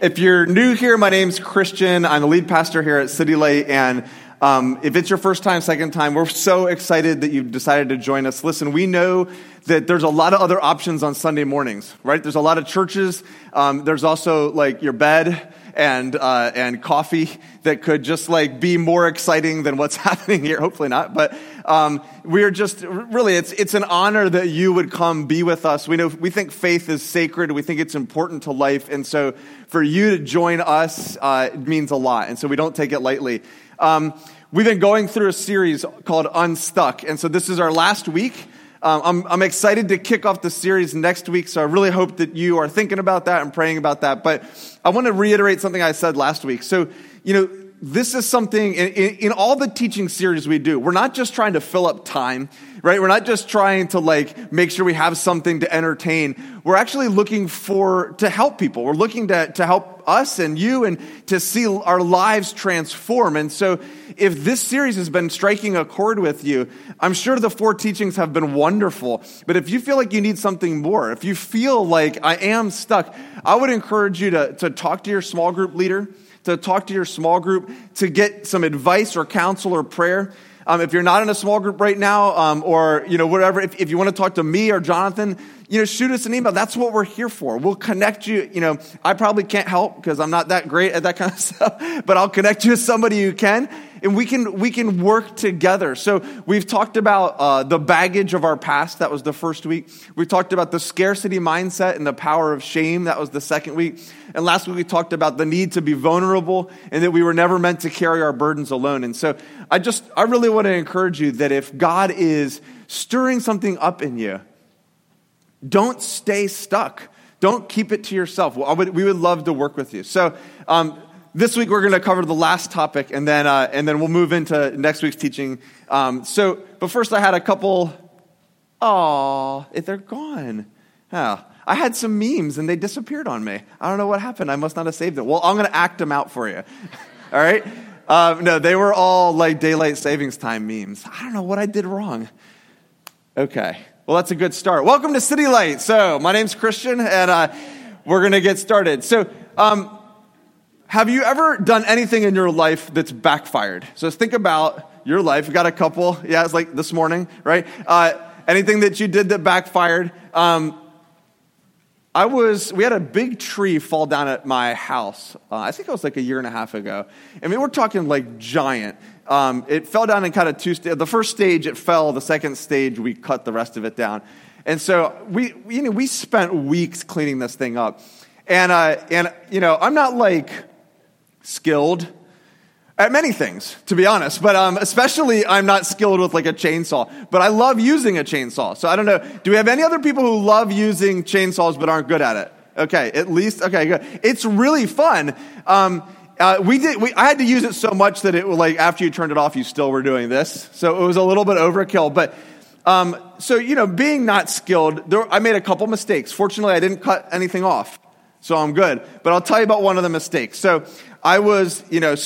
If you're new here, my name's Christian. I'm the lead pastor here at City Light. And um, if it's your first time, second time, we're so excited that you've decided to join us. Listen, we know that there's a lot of other options on Sunday mornings, right? There's a lot of churches. Um, there's also like your bed and uh, and coffee that could just like be more exciting than what's happening here. Hopefully not, but um, we're just really it's it's an honor that you would come be with us. We know we think faith is sacred. We think it's important to life, and so for you to join us uh, means a lot, and so we don't take it lightly. Um, we've been going through a series called Unstuck, and so this is our last week. Um, I'm, I'm excited to kick off the series next week, so I really hope that you are thinking about that and praying about that. But I want to reiterate something I said last week. So, you know, this is something in, in, in, all the teaching series we do, we're not just trying to fill up time, right? We're not just trying to like make sure we have something to entertain. We're actually looking for to help people. We're looking to, to help us and you and to see our lives transform. And so if this series has been striking a chord with you, I'm sure the four teachings have been wonderful. But if you feel like you need something more, if you feel like I am stuck, I would encourage you to, to talk to your small group leader to talk to your small group, to get some advice or counsel or prayer. Um, if you're not in a small group right now, um, or you know whatever, if, if you want to talk to me or Jonathan, you know, shoot us an email. That's what we're here for. We'll connect you. You know, I probably can't help because I'm not that great at that kind of stuff, but I'll connect you with somebody who can, and we can we can work together. So we've talked about uh, the baggage of our past. That was the first week. We talked about the scarcity mindset and the power of shame. That was the second week. And last week we talked about the need to be vulnerable and that we were never meant to carry our burdens alone. And so I just, I really want to encourage you that if God is stirring something up in you, don't stay stuck. Don't keep it to yourself. Would, we would love to work with you. So, um, this week we're going to cover the last topic, and then uh, and then we'll move into next week's teaching. Um, so, but first, I had a couple. Oh, they're gone. Oh, I had some memes and they disappeared on me. I don't know what happened. I must not have saved them. Well, I'm going to act them out for you. all right? Um, no, they were all like daylight savings time memes. I don't know what I did wrong. Okay. Well, that's a good start. Welcome to City Light. So, my name's Christian, and uh, we're going to get started. So, um, have you ever done anything in your life that's backfired? So, think about your life. Got a couple. Yeah, it's like this morning, right? Uh, anything that you did that backfired. Um, I was, we had a big tree fall down at my house. Uh, I think it was like a year and a half ago. I mean, we're talking like giant. Um, it fell down in kind of two stages. The first stage, it fell. The second stage, we cut the rest of it down. And so we, you know, we spent weeks cleaning this thing up. And, uh, and you know, I'm not like skilled at many things, to be honest. But um, especially, I'm not skilled with like a chainsaw. But I love using a chainsaw. So I don't know. Do we have any other people who love using chainsaws but aren't good at it? Okay, at least okay, good. It's really fun. Um, uh, we did. We, I had to use it so much that it like after you turned it off, you still were doing this. So it was a little bit overkill. But um, so you know, being not skilled, there, I made a couple mistakes. Fortunately, I didn't cut anything off, so I'm good. But I'll tell you about one of the mistakes. So I was, you know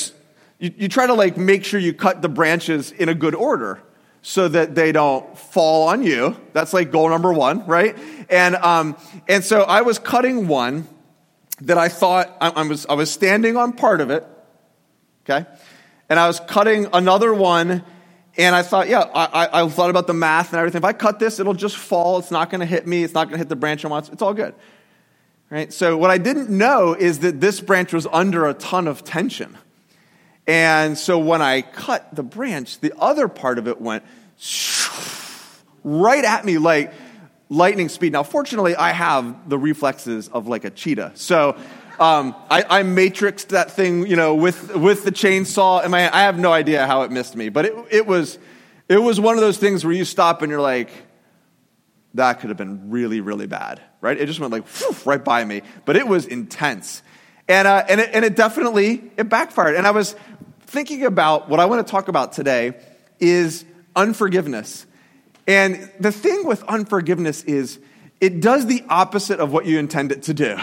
you, you try to like make sure you cut the branches in a good order so that they don't fall on you. That's like goal number one, right? And, um, and so I was cutting one that I thought I, I, was, I was standing on part of it, okay? And I was cutting another one, and I thought, yeah, I, I thought about the math and everything. If I cut this, it'll just fall. It's not going to hit me. It's not going to hit the branch I want. It's all good, right? So what I didn't know is that this branch was under a ton of tension. And so when I cut the branch, the other part of it went right at me like lightning speed. Now, fortunately, I have the reflexes of like a cheetah. So um, I, I, matrixed that thing, you know, with, with the chainsaw. And I have no idea how it missed me. But it, it, was, it was one of those things where you stop and you're like, that could have been really, really bad, right? It just went like right by me. But it was intense. And, uh, and, it, and it definitely, it backfired. And I was thinking about what I want to talk about today is unforgiveness. And the thing with unforgiveness is it does the opposite of what you intend it to do.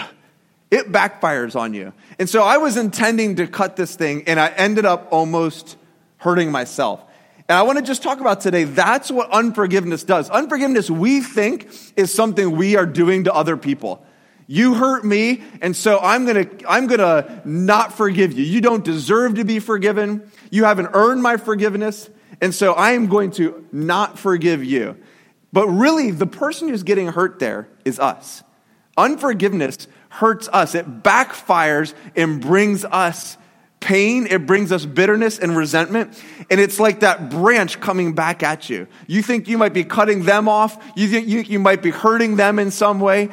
It backfires on you. And so I was intending to cut this thing and I ended up almost hurting myself. And I want to just talk about today that's what unforgiveness does. Unforgiveness, we think, is something we are doing to other people. You hurt me, and so I'm gonna, I'm gonna not forgive you. You don't deserve to be forgiven. You haven't earned my forgiveness, and so I am going to not forgive you. But really, the person who's getting hurt there is us. Unforgiveness hurts us, it backfires and brings us pain, it brings us bitterness and resentment. And it's like that branch coming back at you. You think you might be cutting them off, you think you, you might be hurting them in some way.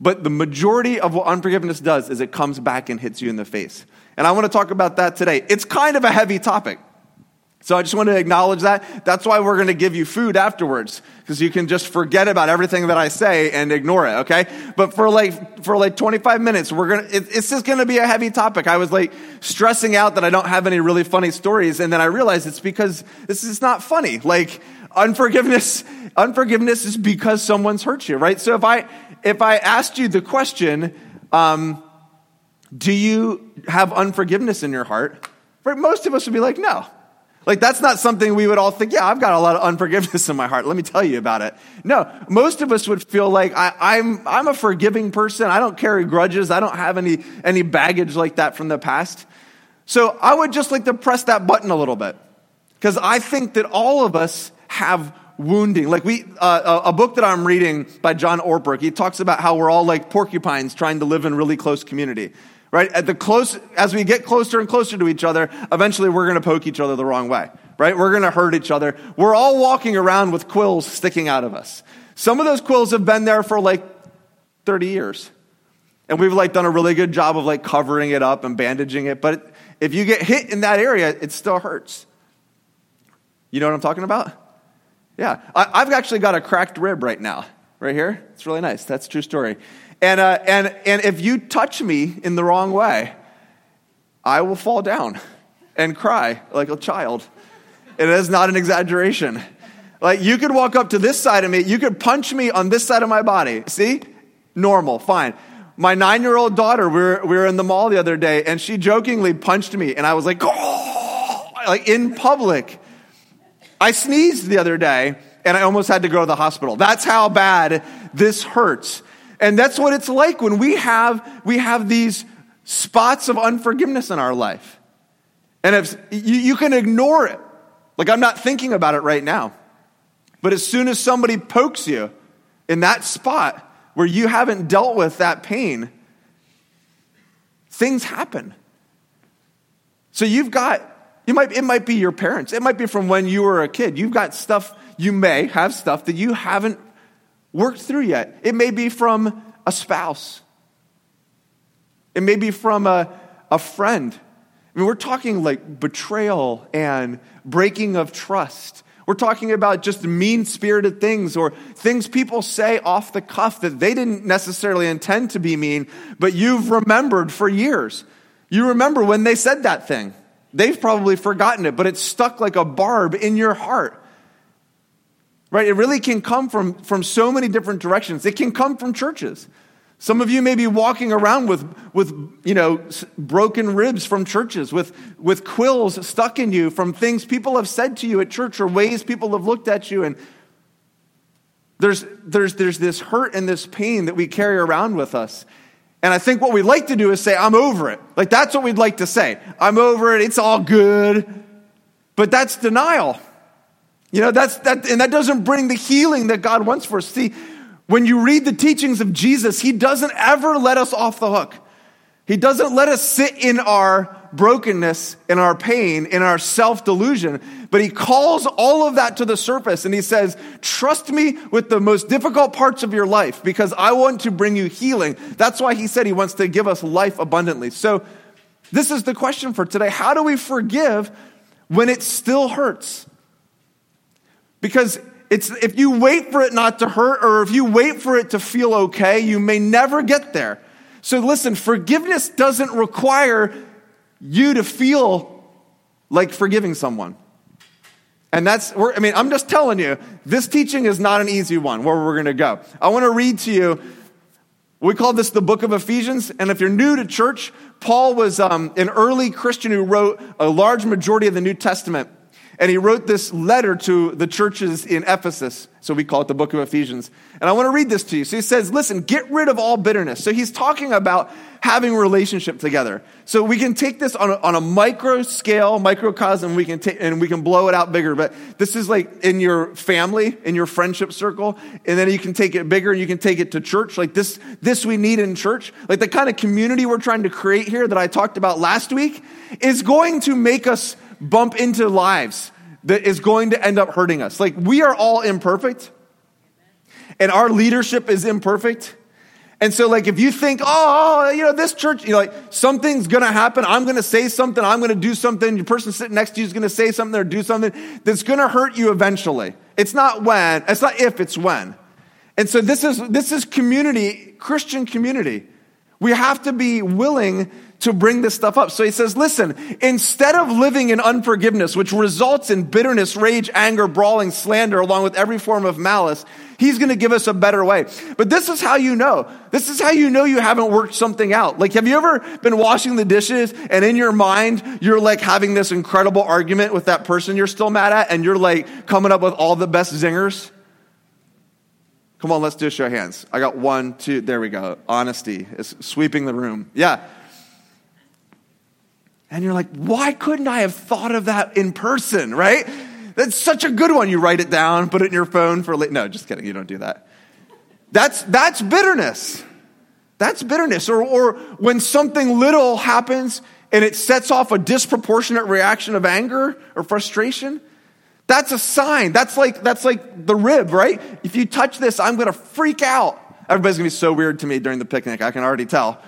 But the majority of what unforgiveness does is it comes back and hits you in the face. And I want to talk about that today. It's kind of a heavy topic. So I just want to acknowledge that. That's why we're going to give you food afterwards, because you can just forget about everything that I say and ignore it, okay? But for like, for like 25 minutes, we're going to, it, it's just going to be a heavy topic. I was like stressing out that I don't have any really funny stories, and then I realized it's because this is not funny. Like, unforgiveness, unforgiveness is because someone's hurt you, right? So if I, if I asked you the question, um, do you have unforgiveness in your heart? Right, most of us would be like, no. Like, that's not something we would all think, yeah, I've got a lot of unforgiveness in my heart. Let me tell you about it. No, most of us would feel like I, am I'm, I'm a forgiving person. I don't carry grudges. I don't have any, any baggage like that from the past. So I would just like to press that button a little bit. Because I think that all of us have wounding. Like we, uh, a book that I'm reading by John Ortberg, he talks about how we're all like porcupines trying to live in really close community right? At the close, as we get closer and closer to each other, eventually we're going to poke each other the wrong way, right? We're going to hurt each other. We're all walking around with quills sticking out of us. Some of those quills have been there for like 30 years. And we've like done a really good job of like covering it up and bandaging it. But if you get hit in that area, it still hurts. You know what I'm talking about? Yeah. I, have actually got a cracked rib right now, right here. It's really nice. That's true story. And, uh, and, and if you touch me in the wrong way, I will fall down and cry like a child. It is not an exaggeration. Like you could walk up to this side of me, you could punch me on this side of my body. See? Normal, fine. My nine year old daughter, we were, we were in the mall the other day, and she jokingly punched me, and I was like, oh, like in public. I sneezed the other day, and I almost had to go to the hospital. That's how bad this hurts. And that's what it's like when we have, we have these spots of unforgiveness in our life. And if you, you can ignore it, like I'm not thinking about it right now. But as soon as somebody pokes you in that spot where you haven't dealt with that pain, things happen. So you've got, you might, it might be your parents. It might be from when you were a kid. You've got stuff, you may have stuff that you haven't worked through yet. It may be from a spouse, it may be from a, a friend. I mean, we're talking like betrayal and breaking of trust. We're talking about just mean spirited things or things people say off the cuff that they didn't necessarily intend to be mean, but you've remembered for years. You remember when they said that thing. They've probably forgotten it, but it's stuck like a barb in your heart. Right? It really can come from, from so many different directions. It can come from churches. Some of you may be walking around with, with you know, broken ribs from churches, with, with quills stuck in you from things people have said to you at church or ways people have looked at you. And there's, there's, there's this hurt and this pain that we carry around with us. And I think what we'd like to do is say, I'm over it. Like that's what we'd like to say. I'm over it. It's all good. But that's denial. You know, that's that, and that doesn't bring the healing that God wants for us. See, when you read the teachings of Jesus, He doesn't ever let us off the hook. He doesn't let us sit in our brokenness, in our pain, in our self delusion, but He calls all of that to the surface and He says, Trust me with the most difficult parts of your life because I want to bring you healing. That's why He said He wants to give us life abundantly. So, this is the question for today. How do we forgive when it still hurts? Because it's, if you wait for it not to hurt or if you wait for it to feel okay, you may never get there. So listen, forgiveness doesn't require you to feel like forgiving someone. And that's, I mean, I'm just telling you, this teaching is not an easy one where we're going to go. I want to read to you, we call this the book of Ephesians. And if you're new to church, Paul was um, an early Christian who wrote a large majority of the New Testament. And he wrote this letter to the churches in Ephesus. So we call it the book of Ephesians. And I want to read this to you. So he says, listen, get rid of all bitterness. So he's talking about having relationship together. So we can take this on a, on a micro scale, microcosm, we can take, and we can blow it out bigger. But this is like in your family, in your friendship circle. And then you can take it bigger and you can take it to church. Like this, this we need in church. Like the kind of community we're trying to create here that I talked about last week is going to make us bump into lives that is going to end up hurting us. Like we are all imperfect and our leadership is imperfect and so, like, if you think, oh, you know, this church, you know, like, something's gonna happen, I'm gonna say something, I'm gonna do something, your person sitting next to you is gonna say something or do something that's gonna hurt you eventually. It's not when, it's not if, it's when. And so, this is, this is community, Christian community. We have to be willing to bring this stuff up. So he says, listen, instead of living in unforgiveness, which results in bitterness, rage, anger, brawling, slander, along with every form of malice, he's going to give us a better way. But this is how you know. This is how you know you haven't worked something out. Like, have you ever been washing the dishes and in your mind, you're like having this incredible argument with that person you're still mad at and you're like coming up with all the best zingers? Come on, let's do a show of hands. I got one, two, there we go. Honesty is sweeping the room. Yeah. And you're like, why couldn't I have thought of that in person, right? That's such a good one. You write it down, put it in your phone for late. No, just kidding. You don't do that. That's, that's bitterness. That's bitterness. Or, or when something little happens and it sets off a disproportionate reaction of anger or frustration, that's a sign. That's like, that's like the rib, right? If you touch this, I'm going to freak out. Everybody's going to be so weird to me during the picnic. I can already tell.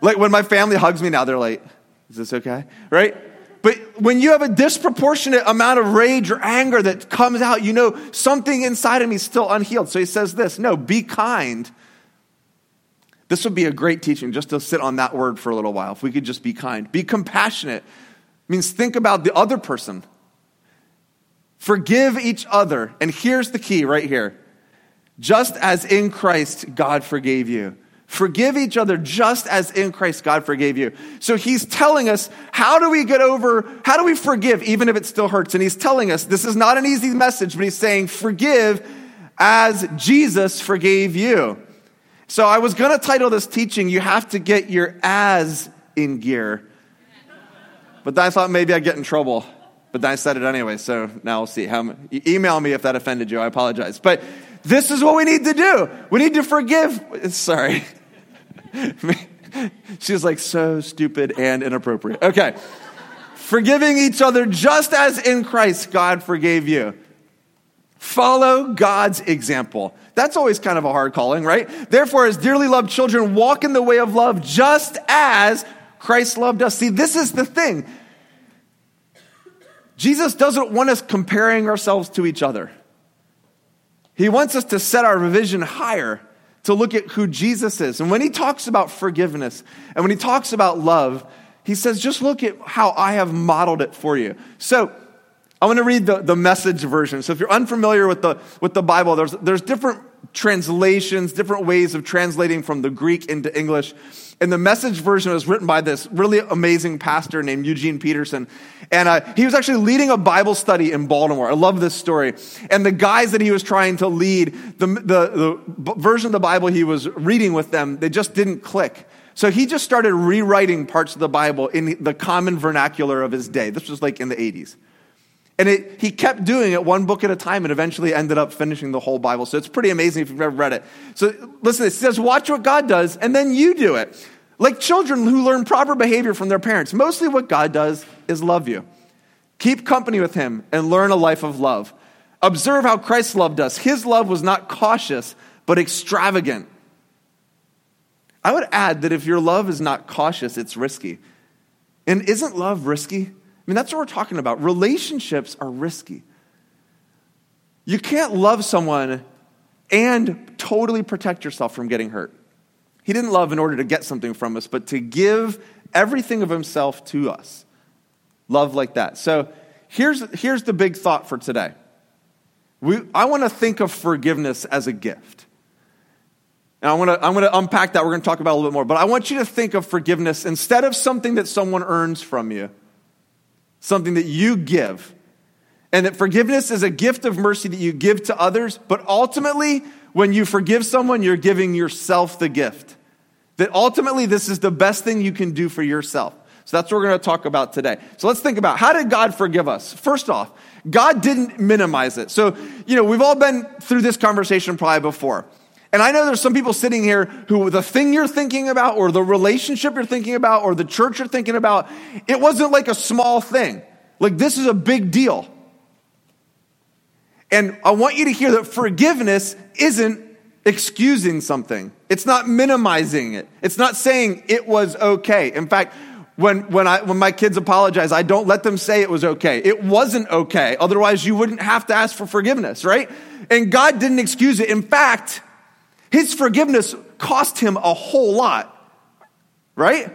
Like when my family hugs me now, they're like, is this okay? Right? But when you have a disproportionate amount of rage or anger that comes out, you know something inside of me is still unhealed. So he says this no, be kind. This would be a great teaching just to sit on that word for a little while. If we could just be kind, be compassionate means think about the other person. Forgive each other. And here's the key right here just as in Christ God forgave you. Forgive each other just as in Christ God forgave you. So he's telling us, how do we get over, how do we forgive even if it still hurts? And he's telling us, this is not an easy message, but he's saying, forgive as Jesus forgave you. So I was going to title this teaching, You Have to Get Your As in Gear. But then I thought maybe I'd get in trouble. But then I said it anyway, so now we'll see. How, email me if that offended you. I apologize. But this is what we need to do. We need to forgive. Sorry. She's like so stupid and inappropriate. Okay. Forgiving each other just as in Christ God forgave you. Follow God's example. That's always kind of a hard calling, right? Therefore, as dearly loved children, walk in the way of love just as Christ loved us. See, this is the thing. Jesus doesn't want us comparing ourselves to each other. He wants us to set our vision higher to look at who Jesus is. And when he talks about forgiveness and when he talks about love, he says, just look at how I have modeled it for you. So, I want to read the, the message version. So if you're unfamiliar with the, with the Bible, there's, there's different translations, different ways of translating from the Greek into English. And the message version was written by this really amazing pastor named Eugene Peterson. And uh, he was actually leading a Bible study in Baltimore. I love this story. And the guys that he was trying to lead, the, the, the version of the Bible he was reading with them, they just didn't click. So he just started rewriting parts of the Bible in the common vernacular of his day. This was like in the 80s. And it, he kept doing it one book at a time and eventually ended up finishing the whole Bible. So it's pretty amazing if you've ever read it. So listen, it says, watch what God does and then you do it. Like children who learn proper behavior from their parents. Mostly what God does is love you. Keep company with him and learn a life of love. Observe how Christ loved us. His love was not cautious, but extravagant. I would add that if your love is not cautious, it's risky. And isn't love risky? Mean, that's what we're talking about. Relationships are risky. You can't love someone and totally protect yourself from getting hurt. He didn't love in order to get something from us, but to give everything of himself to us. Love like that. So here's, here's the big thought for today. We, I want to think of forgiveness as a gift. And I want to, I'm going to unpack that. We're going to talk about a little bit more. But I want you to think of forgiveness instead of something that someone earns from you something that you give. And that forgiveness is a gift of mercy that you give to others, but ultimately, when you forgive someone, you're giving yourself the gift. That ultimately, this is the best thing you can do for yourself. So that's what we're going to talk about today. So let's think about how did God forgive us? First off, God didn't minimize it. So, you know, we've all been through this conversation probably before. And I know there's some people sitting here who the thing you're thinking about, or the relationship you're thinking about, or the church you're thinking about, it wasn't like a small thing. Like, this is a big deal. And I want you to hear that forgiveness isn't excusing something, it's not minimizing it, it's not saying it was okay. In fact, when, when, I, when my kids apologize, I don't let them say it was okay. It wasn't okay. Otherwise, you wouldn't have to ask for forgiveness, right? And God didn't excuse it. In fact, his forgiveness cost him a whole lot, right?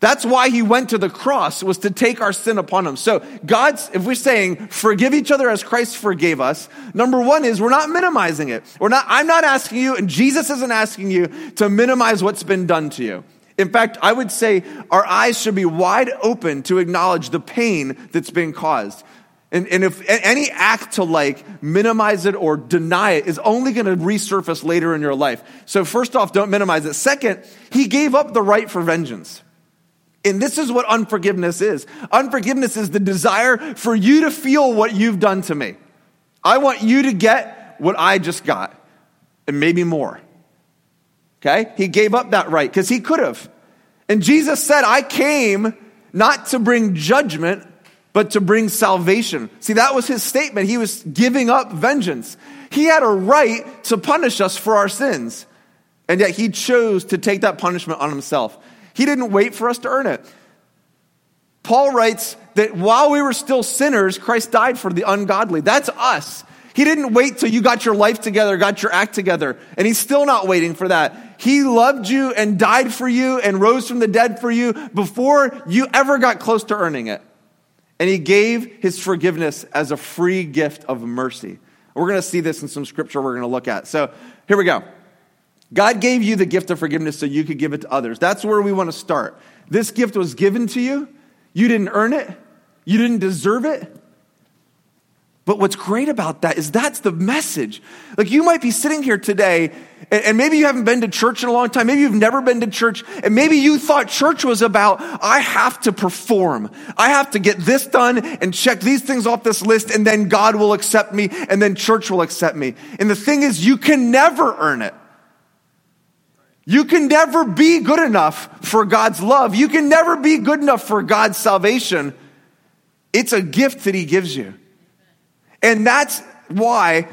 That's why he went to the cross, was to take our sin upon him. So, God's, if we're saying forgive each other as Christ forgave us, number one is we're not minimizing it. We're not, I'm not asking you, and Jesus isn't asking you to minimize what's been done to you. In fact, I would say our eyes should be wide open to acknowledge the pain that's been caused. And, and if any act to like minimize it or deny it is only going to resurface later in your life. So, first off, don't minimize it. Second, he gave up the right for vengeance. And this is what unforgiveness is unforgiveness is the desire for you to feel what you've done to me. I want you to get what I just got, and maybe more. Okay? He gave up that right because he could have. And Jesus said, I came not to bring judgment, but to bring salvation. See, that was his statement. He was giving up vengeance. He had a right to punish us for our sins. And yet he chose to take that punishment on himself. He didn't wait for us to earn it. Paul writes that while we were still sinners, Christ died for the ungodly. That's us. He didn't wait till you got your life together, got your act together, and he's still not waiting for that. He loved you and died for you and rose from the dead for you before you ever got close to earning it and he gave his forgiveness as a free gift of mercy. We're going to see this in some scripture we're going to look at. So here we go. God gave you the gift of forgiveness so you could give it to others. That's where we want to start. This gift was given to you. You didn't earn it, you didn't deserve it. But what's great about that is that's the message. Like you might be sitting here today, and, maybe you haven't been to church in a long time. Maybe you've never been to church, and maybe you thought church was about, I have to perform. I have to get this done and check these things off this list, and then God will accept me, and then church will accept me. And the thing is, you can never earn it. You can never be good enough for God's love. You can never be good enough for God's salvation. It's a gift that He gives you. And that's why,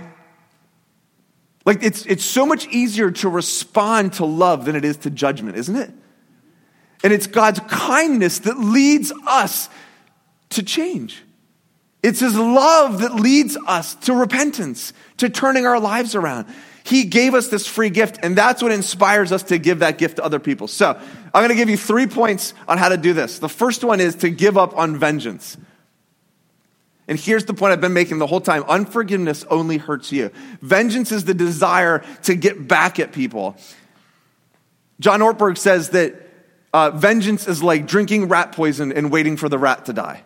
like, it's, it's so much easier to respond to love than it is to judgment, isn't it? And it's God's kindness that leads us to change. It's His love that leads us to repentance, to turning our lives around. He gave us this free gift, and that's what inspires us to give that gift to other people. So, I'm going to give you three points on how to do this. The first one is to give up on vengeance. And here's the point I've been making the whole time unforgiveness only hurts you. Vengeance is the desire to get back at people. John Ortberg says that uh, vengeance is like drinking rat poison and waiting for the rat to die.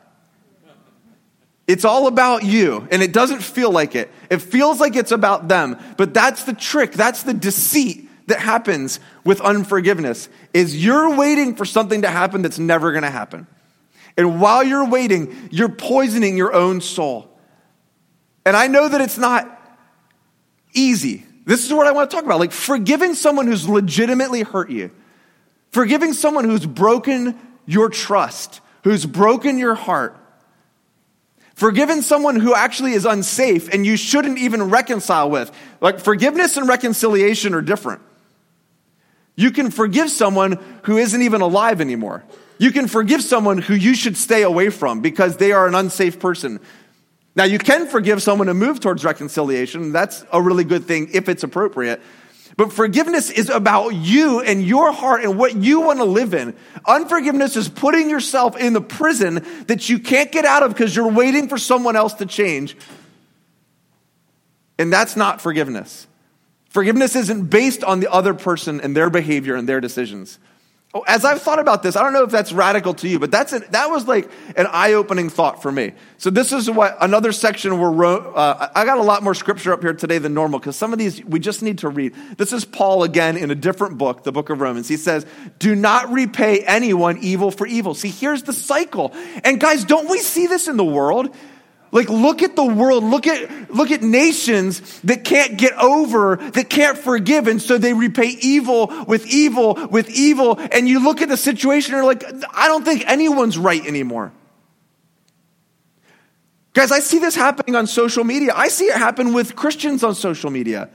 It's all about you, and it doesn't feel like it. It feels like it's about them, but that's the trick, that's the deceit that happens with unforgiveness is you're waiting for something to happen that's never going to happen. And while you're waiting, you're poisoning your own soul. And I know that it's not easy. This is what I want to talk about. Like forgiving someone who's legitimately hurt you, forgiving someone who's broken your trust, who's broken your heart, forgiving someone who actually is unsafe and you shouldn't even reconcile with. Like forgiveness and reconciliation are different. You can forgive someone who isn't even alive anymore. You can forgive someone who you should stay away from because they are an unsafe person. Now, you can forgive someone and move towards reconciliation. That's a really good thing if it's appropriate. But forgiveness is about you and your heart and what you want to live in. Unforgiveness is putting yourself in the prison that you can't get out of because you're waiting for someone else to change. And that's not forgiveness. Forgiveness isn't based on the other person and their behavior and their decisions. Oh, as I've thought about this, I don't know if that's radical to you, but that's an, that was like an eye-opening thought for me. So this is what another section where uh, I got a lot more scripture up here today than normal because some of these we just need to read. This is Paul again in a different book, the book of Romans. He says, "Do not repay anyone evil for evil." See, here's the cycle. And guys, don't we see this in the world? Like, look at the world. Look at, look at nations that can't get over, that can't forgive. And so they repay evil with evil with evil. And you look at the situation and you're like, I don't think anyone's right anymore. Guys, I see this happening on social media. I see it happen with Christians on social media.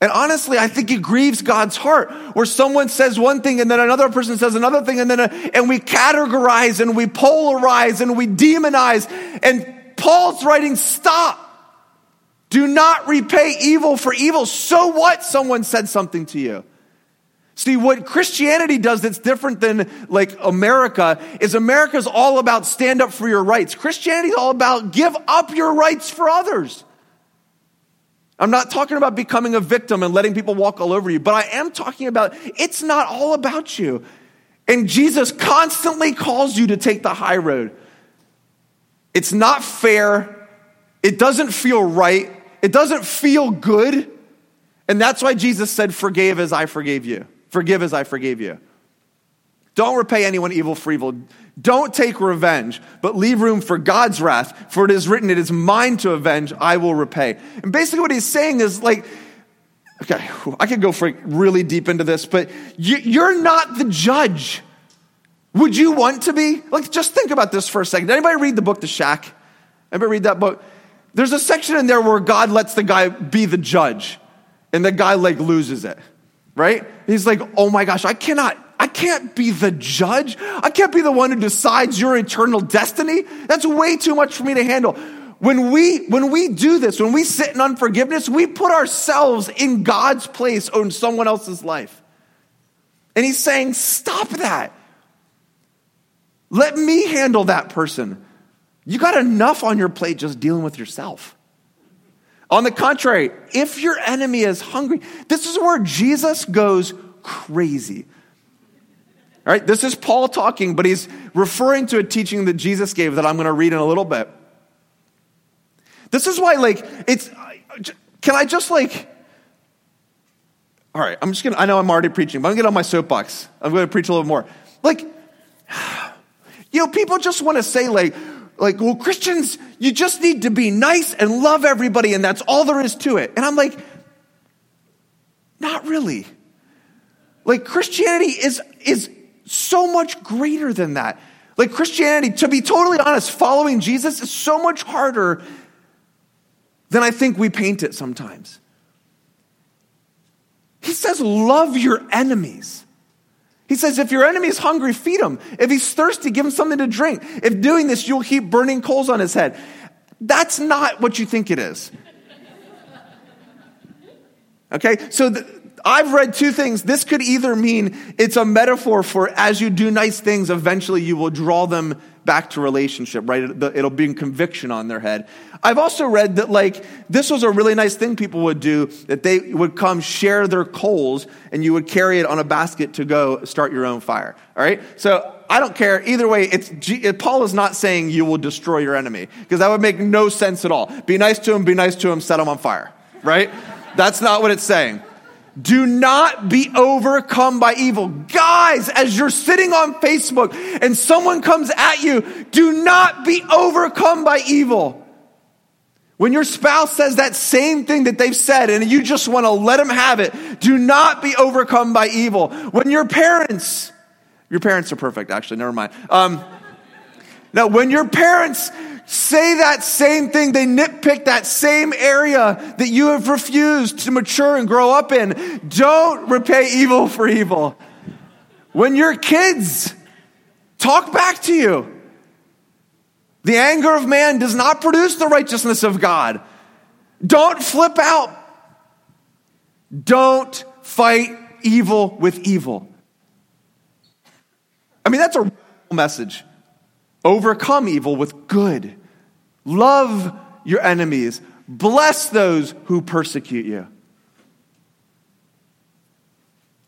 And honestly, I think it grieves God's heart where someone says one thing and then another person says another thing and then, a, and we categorize and we polarize and we demonize. And Paul's writing, stop. Do not repay evil for evil. So what? Someone said something to you. See, what Christianity does that's different than like America is America's all about stand up for your rights. Christianity is all about give up your rights for others. I'm not talking about becoming a victim and letting people walk all over you, but I am talking about it's not all about you. And Jesus constantly calls you to take the high road. It's not fair. It doesn't feel right. It doesn't feel good. And that's why Jesus said, Forgive as I forgave you. Forgive as I forgave you. Don't repay anyone evil for evil. Don't take revenge, but leave room for God's wrath, for it is written, It is mine to avenge, I will repay. And basically, what he's saying is like, okay, I could go for really deep into this, but you're not the judge. Would you want to be? Like, just think about this for a second. Did anybody read the book The Shack? Anybody read that book? There's a section in there where God lets the guy be the judge, and the guy like loses it, right? He's like, oh my gosh, I cannot I can't be the judge. I can't be the one who decides your eternal destiny. That's way too much for me to handle. When we, when we do this, when we sit in unforgiveness, we put ourselves in God's place or in someone else's life. And he's saying, stop that. Let me handle that person. You got enough on your plate just dealing with yourself. On the contrary, if your enemy is hungry, this is where Jesus goes crazy. All right, this is Paul talking, but he's referring to a teaching that Jesus gave that I'm going to read in a little bit. This is why, like, it's, can I just, like, all right, I'm just going to, I know I'm already preaching, but I'm going to get on my soapbox. I'm going to preach a little more. Like, you know, people just want to say, like, like, well, Christians, you just need to be nice and love everybody, and that's all there is to it. And I'm like, not really. Like, Christianity is, is so much greater than that. Like Christianity, to be totally honest, following Jesus is so much harder than I think we paint it sometimes. He says, Love your enemies. He says, If your enemy is hungry, feed him. If he's thirsty, give him something to drink. If doing this, you'll heap burning coals on his head. That's not what you think it is. Okay? So, the, I've read two things. This could either mean it's a metaphor for as you do nice things, eventually you will draw them back to relationship, right? It'll bring conviction on their head. I've also read that like this was a really nice thing people would do, that they would come share their coals and you would carry it on a basket to go start your own fire. All right. So I don't care. Either way, it's, Paul is not saying you will destroy your enemy because that would make no sense at all. Be nice to him, be nice to him, set him on fire, right? That's not what it's saying. Do not be overcome by evil. Guys, as you're sitting on Facebook and someone comes at you, do not be overcome by evil. When your spouse says that same thing that they've said and you just want to let them have it, do not be overcome by evil. When your parents, your parents are perfect, actually, never mind. Um, now, when your parents say that same thing. They nitpick that same area that you have refused to mature and grow up in. Don't repay evil for evil. When your kids talk back to you, the anger of man does not produce the righteousness of God. Don't flip out. Don't fight evil with evil. I mean, that's a message. Overcome evil with good. Love your enemies. Bless those who persecute you.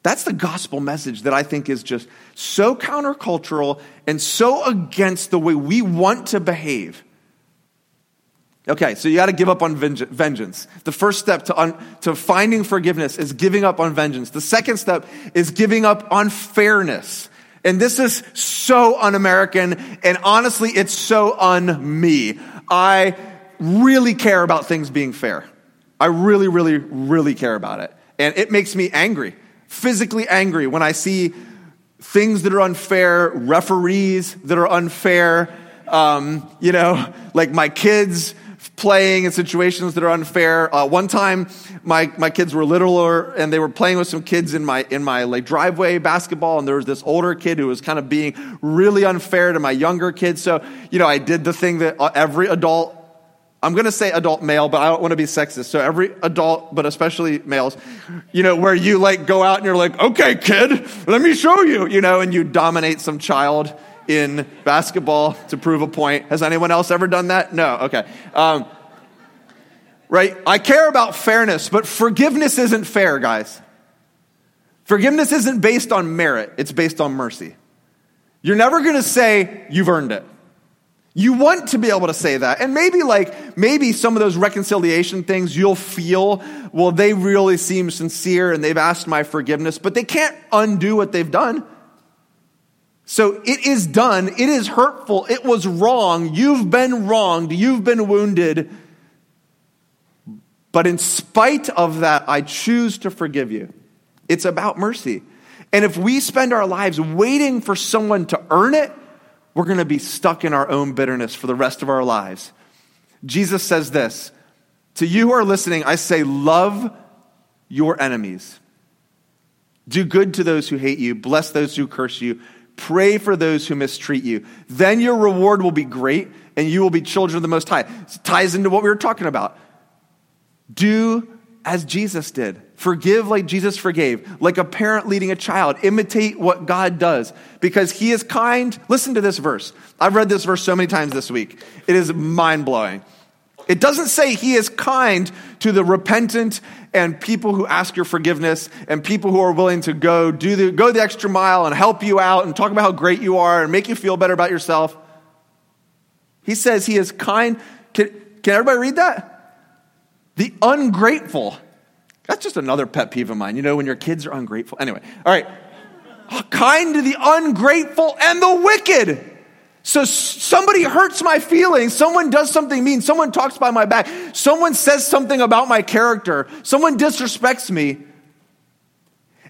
That's the gospel message that I think is just so countercultural and so against the way we want to behave. Okay, so you got to give up on vengeance. The first step to, un- to finding forgiveness is giving up on vengeance. The second step is giving up on fairness. And this is so un American, and honestly, it's so un me. I really care about things being fair. I really, really, really care about it. And it makes me angry physically angry when I see things that are unfair, referees that are unfair, um, you know, like my kids playing in situations that are unfair. Uh, one time, my, my kids were littler and they were playing with some kids in my, in my like driveway basketball. And there was this older kid who was kind of being really unfair to my younger kids. So, you know, I did the thing that uh, every adult I'm going to say adult male, but I don't want to be sexist. So every adult, but especially males, you know, where you like go out and you're like, okay, kid, let me show you, you know, and you dominate some child in basketball to prove a point. Has anyone else ever done that? No. Okay. Um, right? I care about fairness, but forgiveness isn't fair, guys. Forgiveness isn't based on merit, it's based on mercy. You're never going to say, you've earned it. You want to be able to say that. And maybe like, maybe some of those reconciliation things you'll feel, well, they really seem sincere and they've asked my forgiveness, but they can't undo what they've done. So it is done. It is hurtful. It was wrong. You've been wronged. You've been wounded. But in spite of that, I choose to forgive you. It's about mercy. And if we spend our lives waiting for someone to earn it, we're going to be stuck in our own bitterness for the rest of our lives. Jesus says this To you who are listening, I say, love your enemies. Do good to those who hate you, bless those who curse you, pray for those who mistreat you. Then your reward will be great, and you will be children of the Most High. It ties into what we were talking about. Do as Jesus did. Forgive like Jesus forgave, like a parent leading a child. Imitate what God does because he is kind. Listen to this verse. I've read this verse so many times this week. It is mind blowing. It doesn't say he is kind to the repentant and people who ask your forgiveness and people who are willing to go do the, go the extra mile and help you out and talk about how great you are and make you feel better about yourself. He says he is kind. Can, can everybody read that? The ungrateful. That's just another pet peeve of mine. You know, when your kids are ungrateful. Anyway, all right. Kind to the ungrateful and the wicked. So somebody hurts my feelings, someone does something mean, someone talks by my back, someone says something about my character, someone disrespects me,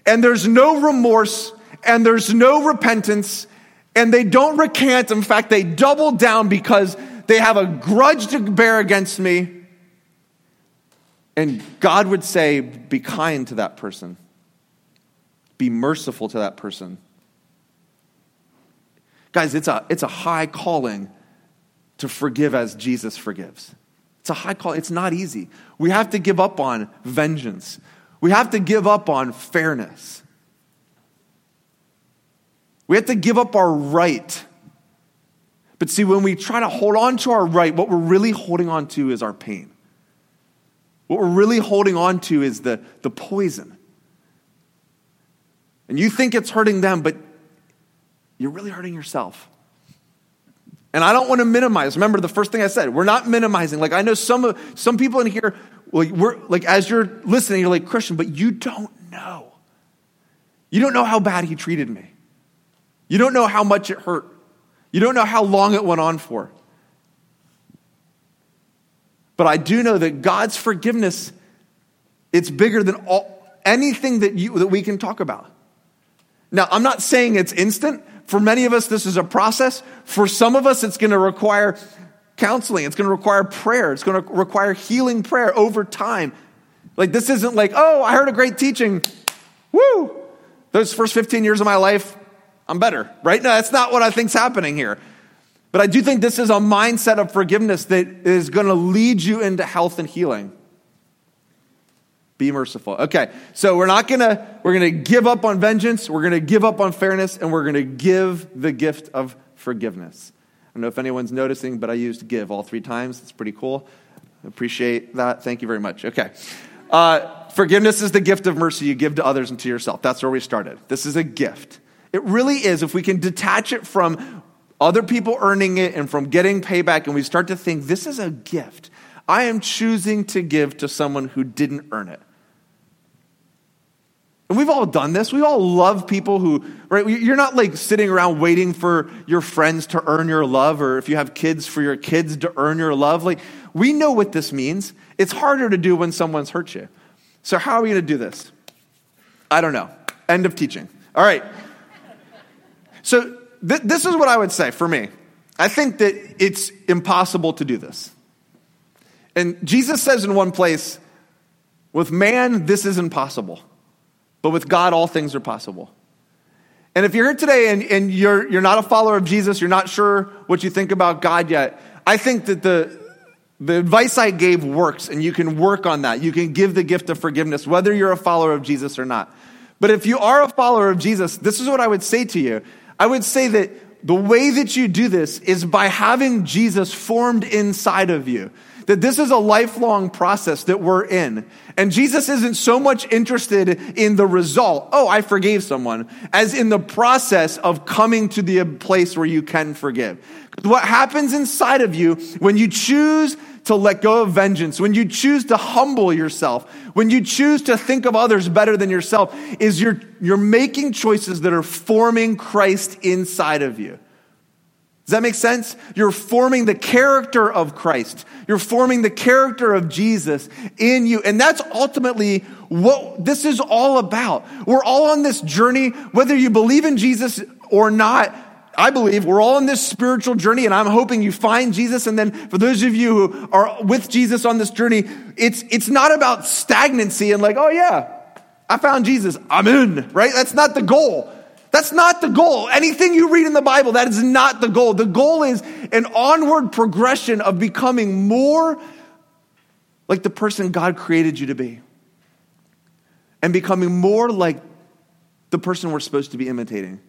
and there's no remorse and there's no repentance, and they don't recant. In fact, they double down because they have a grudge to bear against me. And God would say, Be kind to that person, be merciful to that person. Guys, it's a, it's a high calling to forgive as Jesus forgives. It's a high call. It's not easy. We have to give up on vengeance. We have to give up on fairness. We have to give up our right. But see, when we try to hold on to our right, what we're really holding on to is our pain. What we're really holding on to is the, the poison. And you think it's hurting them, but you're really hurting yourself. And I don't want to minimize. Remember the first thing I said, we're not minimizing. Like I know some some people in here, well, we're like as you're listening, you're like Christian, but you don't know. You don't know how bad he treated me. You don't know how much it hurt. You don't know how long it went on for. But I do know that God's forgiveness, it's bigger than all, anything that, you, that we can talk about. Now, I'm not saying it's instant. For many of us, this is a process. For some of us, it's going to require counseling. It's going to require prayer. It's going to require healing prayer over time. Like, this isn't like, oh, I heard a great teaching. Woo! Those first 15 years of my life, I'm better, right? No, that's not what I think's happening here. But I do think this is a mindset of forgiveness that is going to lead you into health and healing. Be merciful. Okay, so we're not gonna we're gonna give up on vengeance. We're gonna give up on fairness, and we're gonna give the gift of forgiveness. I don't know if anyone's noticing, but I used give all three times. It's pretty cool. Appreciate that. Thank you very much. Okay. Uh, forgiveness is the gift of mercy you give to others and to yourself. That's where we started. This is a gift. It really is. If we can detach it from other people earning it and from getting payback, and we start to think, this is a gift. I am choosing to give to someone who didn't earn it. And we've all done this. We all love people who, right? You're not like sitting around waiting for your friends to earn your love, or if you have kids, for your kids to earn your love. Like, we know what this means. It's harder to do when someone's hurt you. So, how are we going to do this? I don't know. End of teaching. All right. So, th- this is what I would say for me. I think that it's impossible to do this. And Jesus says in one place, with man, this is impossible. But with God, all things are possible. And if you're here today and, and you're, you're not a follower of Jesus, you're not sure what you think about God yet, I think that the, the advice I gave works, and you can work on that. You can give the gift of forgiveness, whether you're a follower of Jesus or not. But if you are a follower of Jesus, this is what I would say to you. I would say that the way that you do this is by having Jesus formed inside of you that this is a lifelong process that we're in. And Jesus isn't so much interested in the result, oh, I forgave someone, as in the process of coming to the place where you can forgive. What happens inside of you when you choose to let go of vengeance, when you choose to humble yourself, when you choose to think of others better than yourself, is you're, you're making choices that are forming Christ inside of you. Does that make sense? You're forming the character of Christ. You're forming the character of Jesus in you. And that's ultimately what this is all about. We're all on this journey, whether you believe in Jesus or not. I believe we're all on this spiritual journey, and I'm hoping you find Jesus. And then for those of you who are with Jesus on this journey, it's, it's not about stagnancy and like, oh yeah, I found Jesus. I'm in, right? That's not the goal. That's not the goal. Anything you read in the Bible, that is not the goal. The goal is an onward progression of becoming more like the person God created you to be and becoming more like the person we're supposed to be imitating.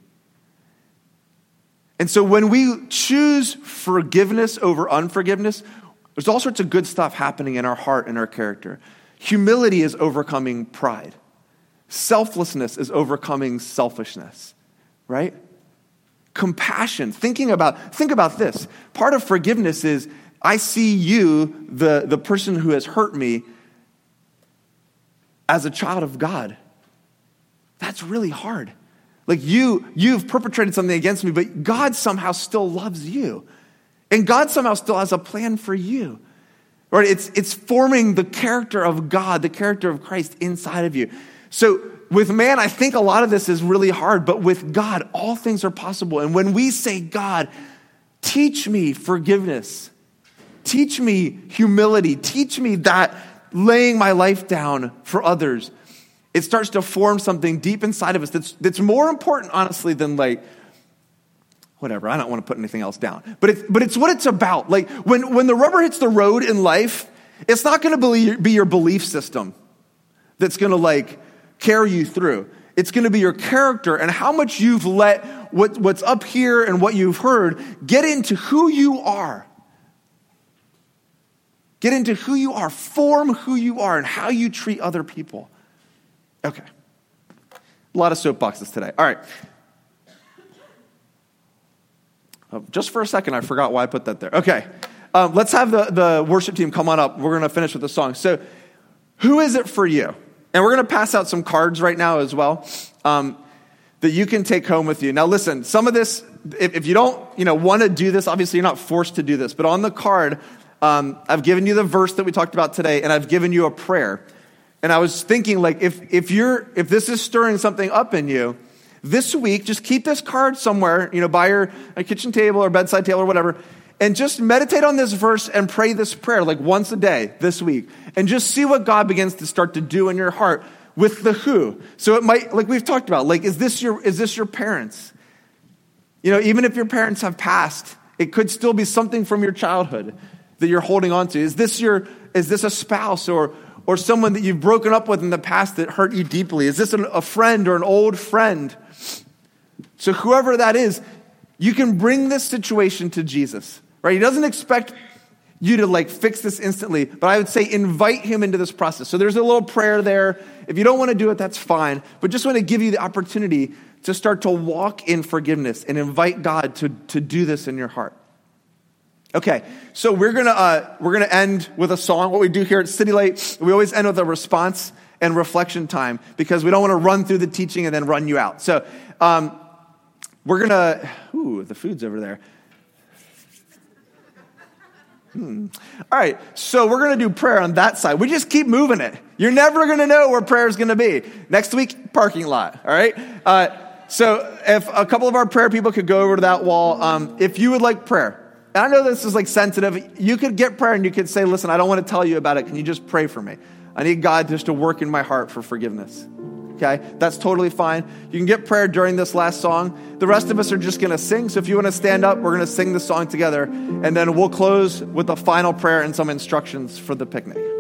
And so when we choose forgiveness over unforgiveness, there's all sorts of good stuff happening in our heart and our character. Humility is overcoming pride. Selflessness is overcoming selfishness, right? Compassion, thinking about, think about this. Part of forgiveness is I see you, the, the person who has hurt me, as a child of God. That's really hard. Like you, you've perpetrated something against me, but God somehow still loves you. And God somehow still has a plan for you. Right? It's, it's forming the character of God, the character of Christ inside of you. So with man, I think a lot of this is really hard, but with God, all things are possible. And when we say, God, teach me forgiveness, teach me humility, teach me that laying my life down for others, it starts to form something deep inside of us that's, that's more important, honestly, than like, whatever, I don't want to put anything else down. But, it, but it's what it's about. Like, when, when the rubber hits the road in life, it's not going to be your belief system that's going to like carry you through. It's going to be your character and how much you've let what, what's up here and what you've heard get into who you are. Get into who you are, form who you are, and how you treat other people. Okay. A lot of soapboxes today. All right. Oh, just for a second, I forgot why I put that there. Okay. Um, let's have the, the worship team come on up. We're going to finish with the song. So, who is it for you? And we're going to pass out some cards right now as well um, that you can take home with you. Now, listen, some of this, if, if you don't you know, want to do this, obviously you're not forced to do this, but on the card, um, I've given you the verse that we talked about today, and I've given you a prayer. And I was thinking, like, if, if, you're, if this is stirring something up in you, this week, just keep this card somewhere, you know, by your kitchen table or bedside table or whatever, and just meditate on this verse and pray this prayer like once a day this week and just see what God begins to start to do in your heart with the who. So it might, like we've talked about, like, is this your, is this your parents? You know, even if your parents have passed, it could still be something from your childhood that you're holding on to. Is this your, is this a spouse or, or someone that you've broken up with in the past that hurt you deeply? Is this an, a friend or an old friend? So whoever that is, you can bring this situation to Jesus, right? He doesn't expect you to like fix this instantly, but I would say invite him into this process. So there's a little prayer there. If you don't want to do it, that's fine. But just want to give you the opportunity to start to walk in forgiveness and invite God to, to do this in your heart. Okay, so we're gonna uh, we're gonna end with a song. What we do here at City Light, we always end with a response and reflection time because we don't want to run through the teaching and then run you out. So um, we're gonna. Ooh, the food's over there. Hmm. All right, so we're going to do prayer on that side. We just keep moving it. You're never going to know where prayer is going to be. Next week, parking lot. All right. Uh, so if a couple of our prayer people could go over to that wall, um, if you would like prayer, and I know this is like sensitive, you could get prayer and you could say, "Listen, I don't want to tell you about it. Can you just pray for me? I need God just to work in my heart for forgiveness." Okay, that's totally fine. You can get prayer during this last song. The rest of us are just going to sing. So if you want to stand up, we're going to sing the song together. And then we'll close with a final prayer and some instructions for the picnic.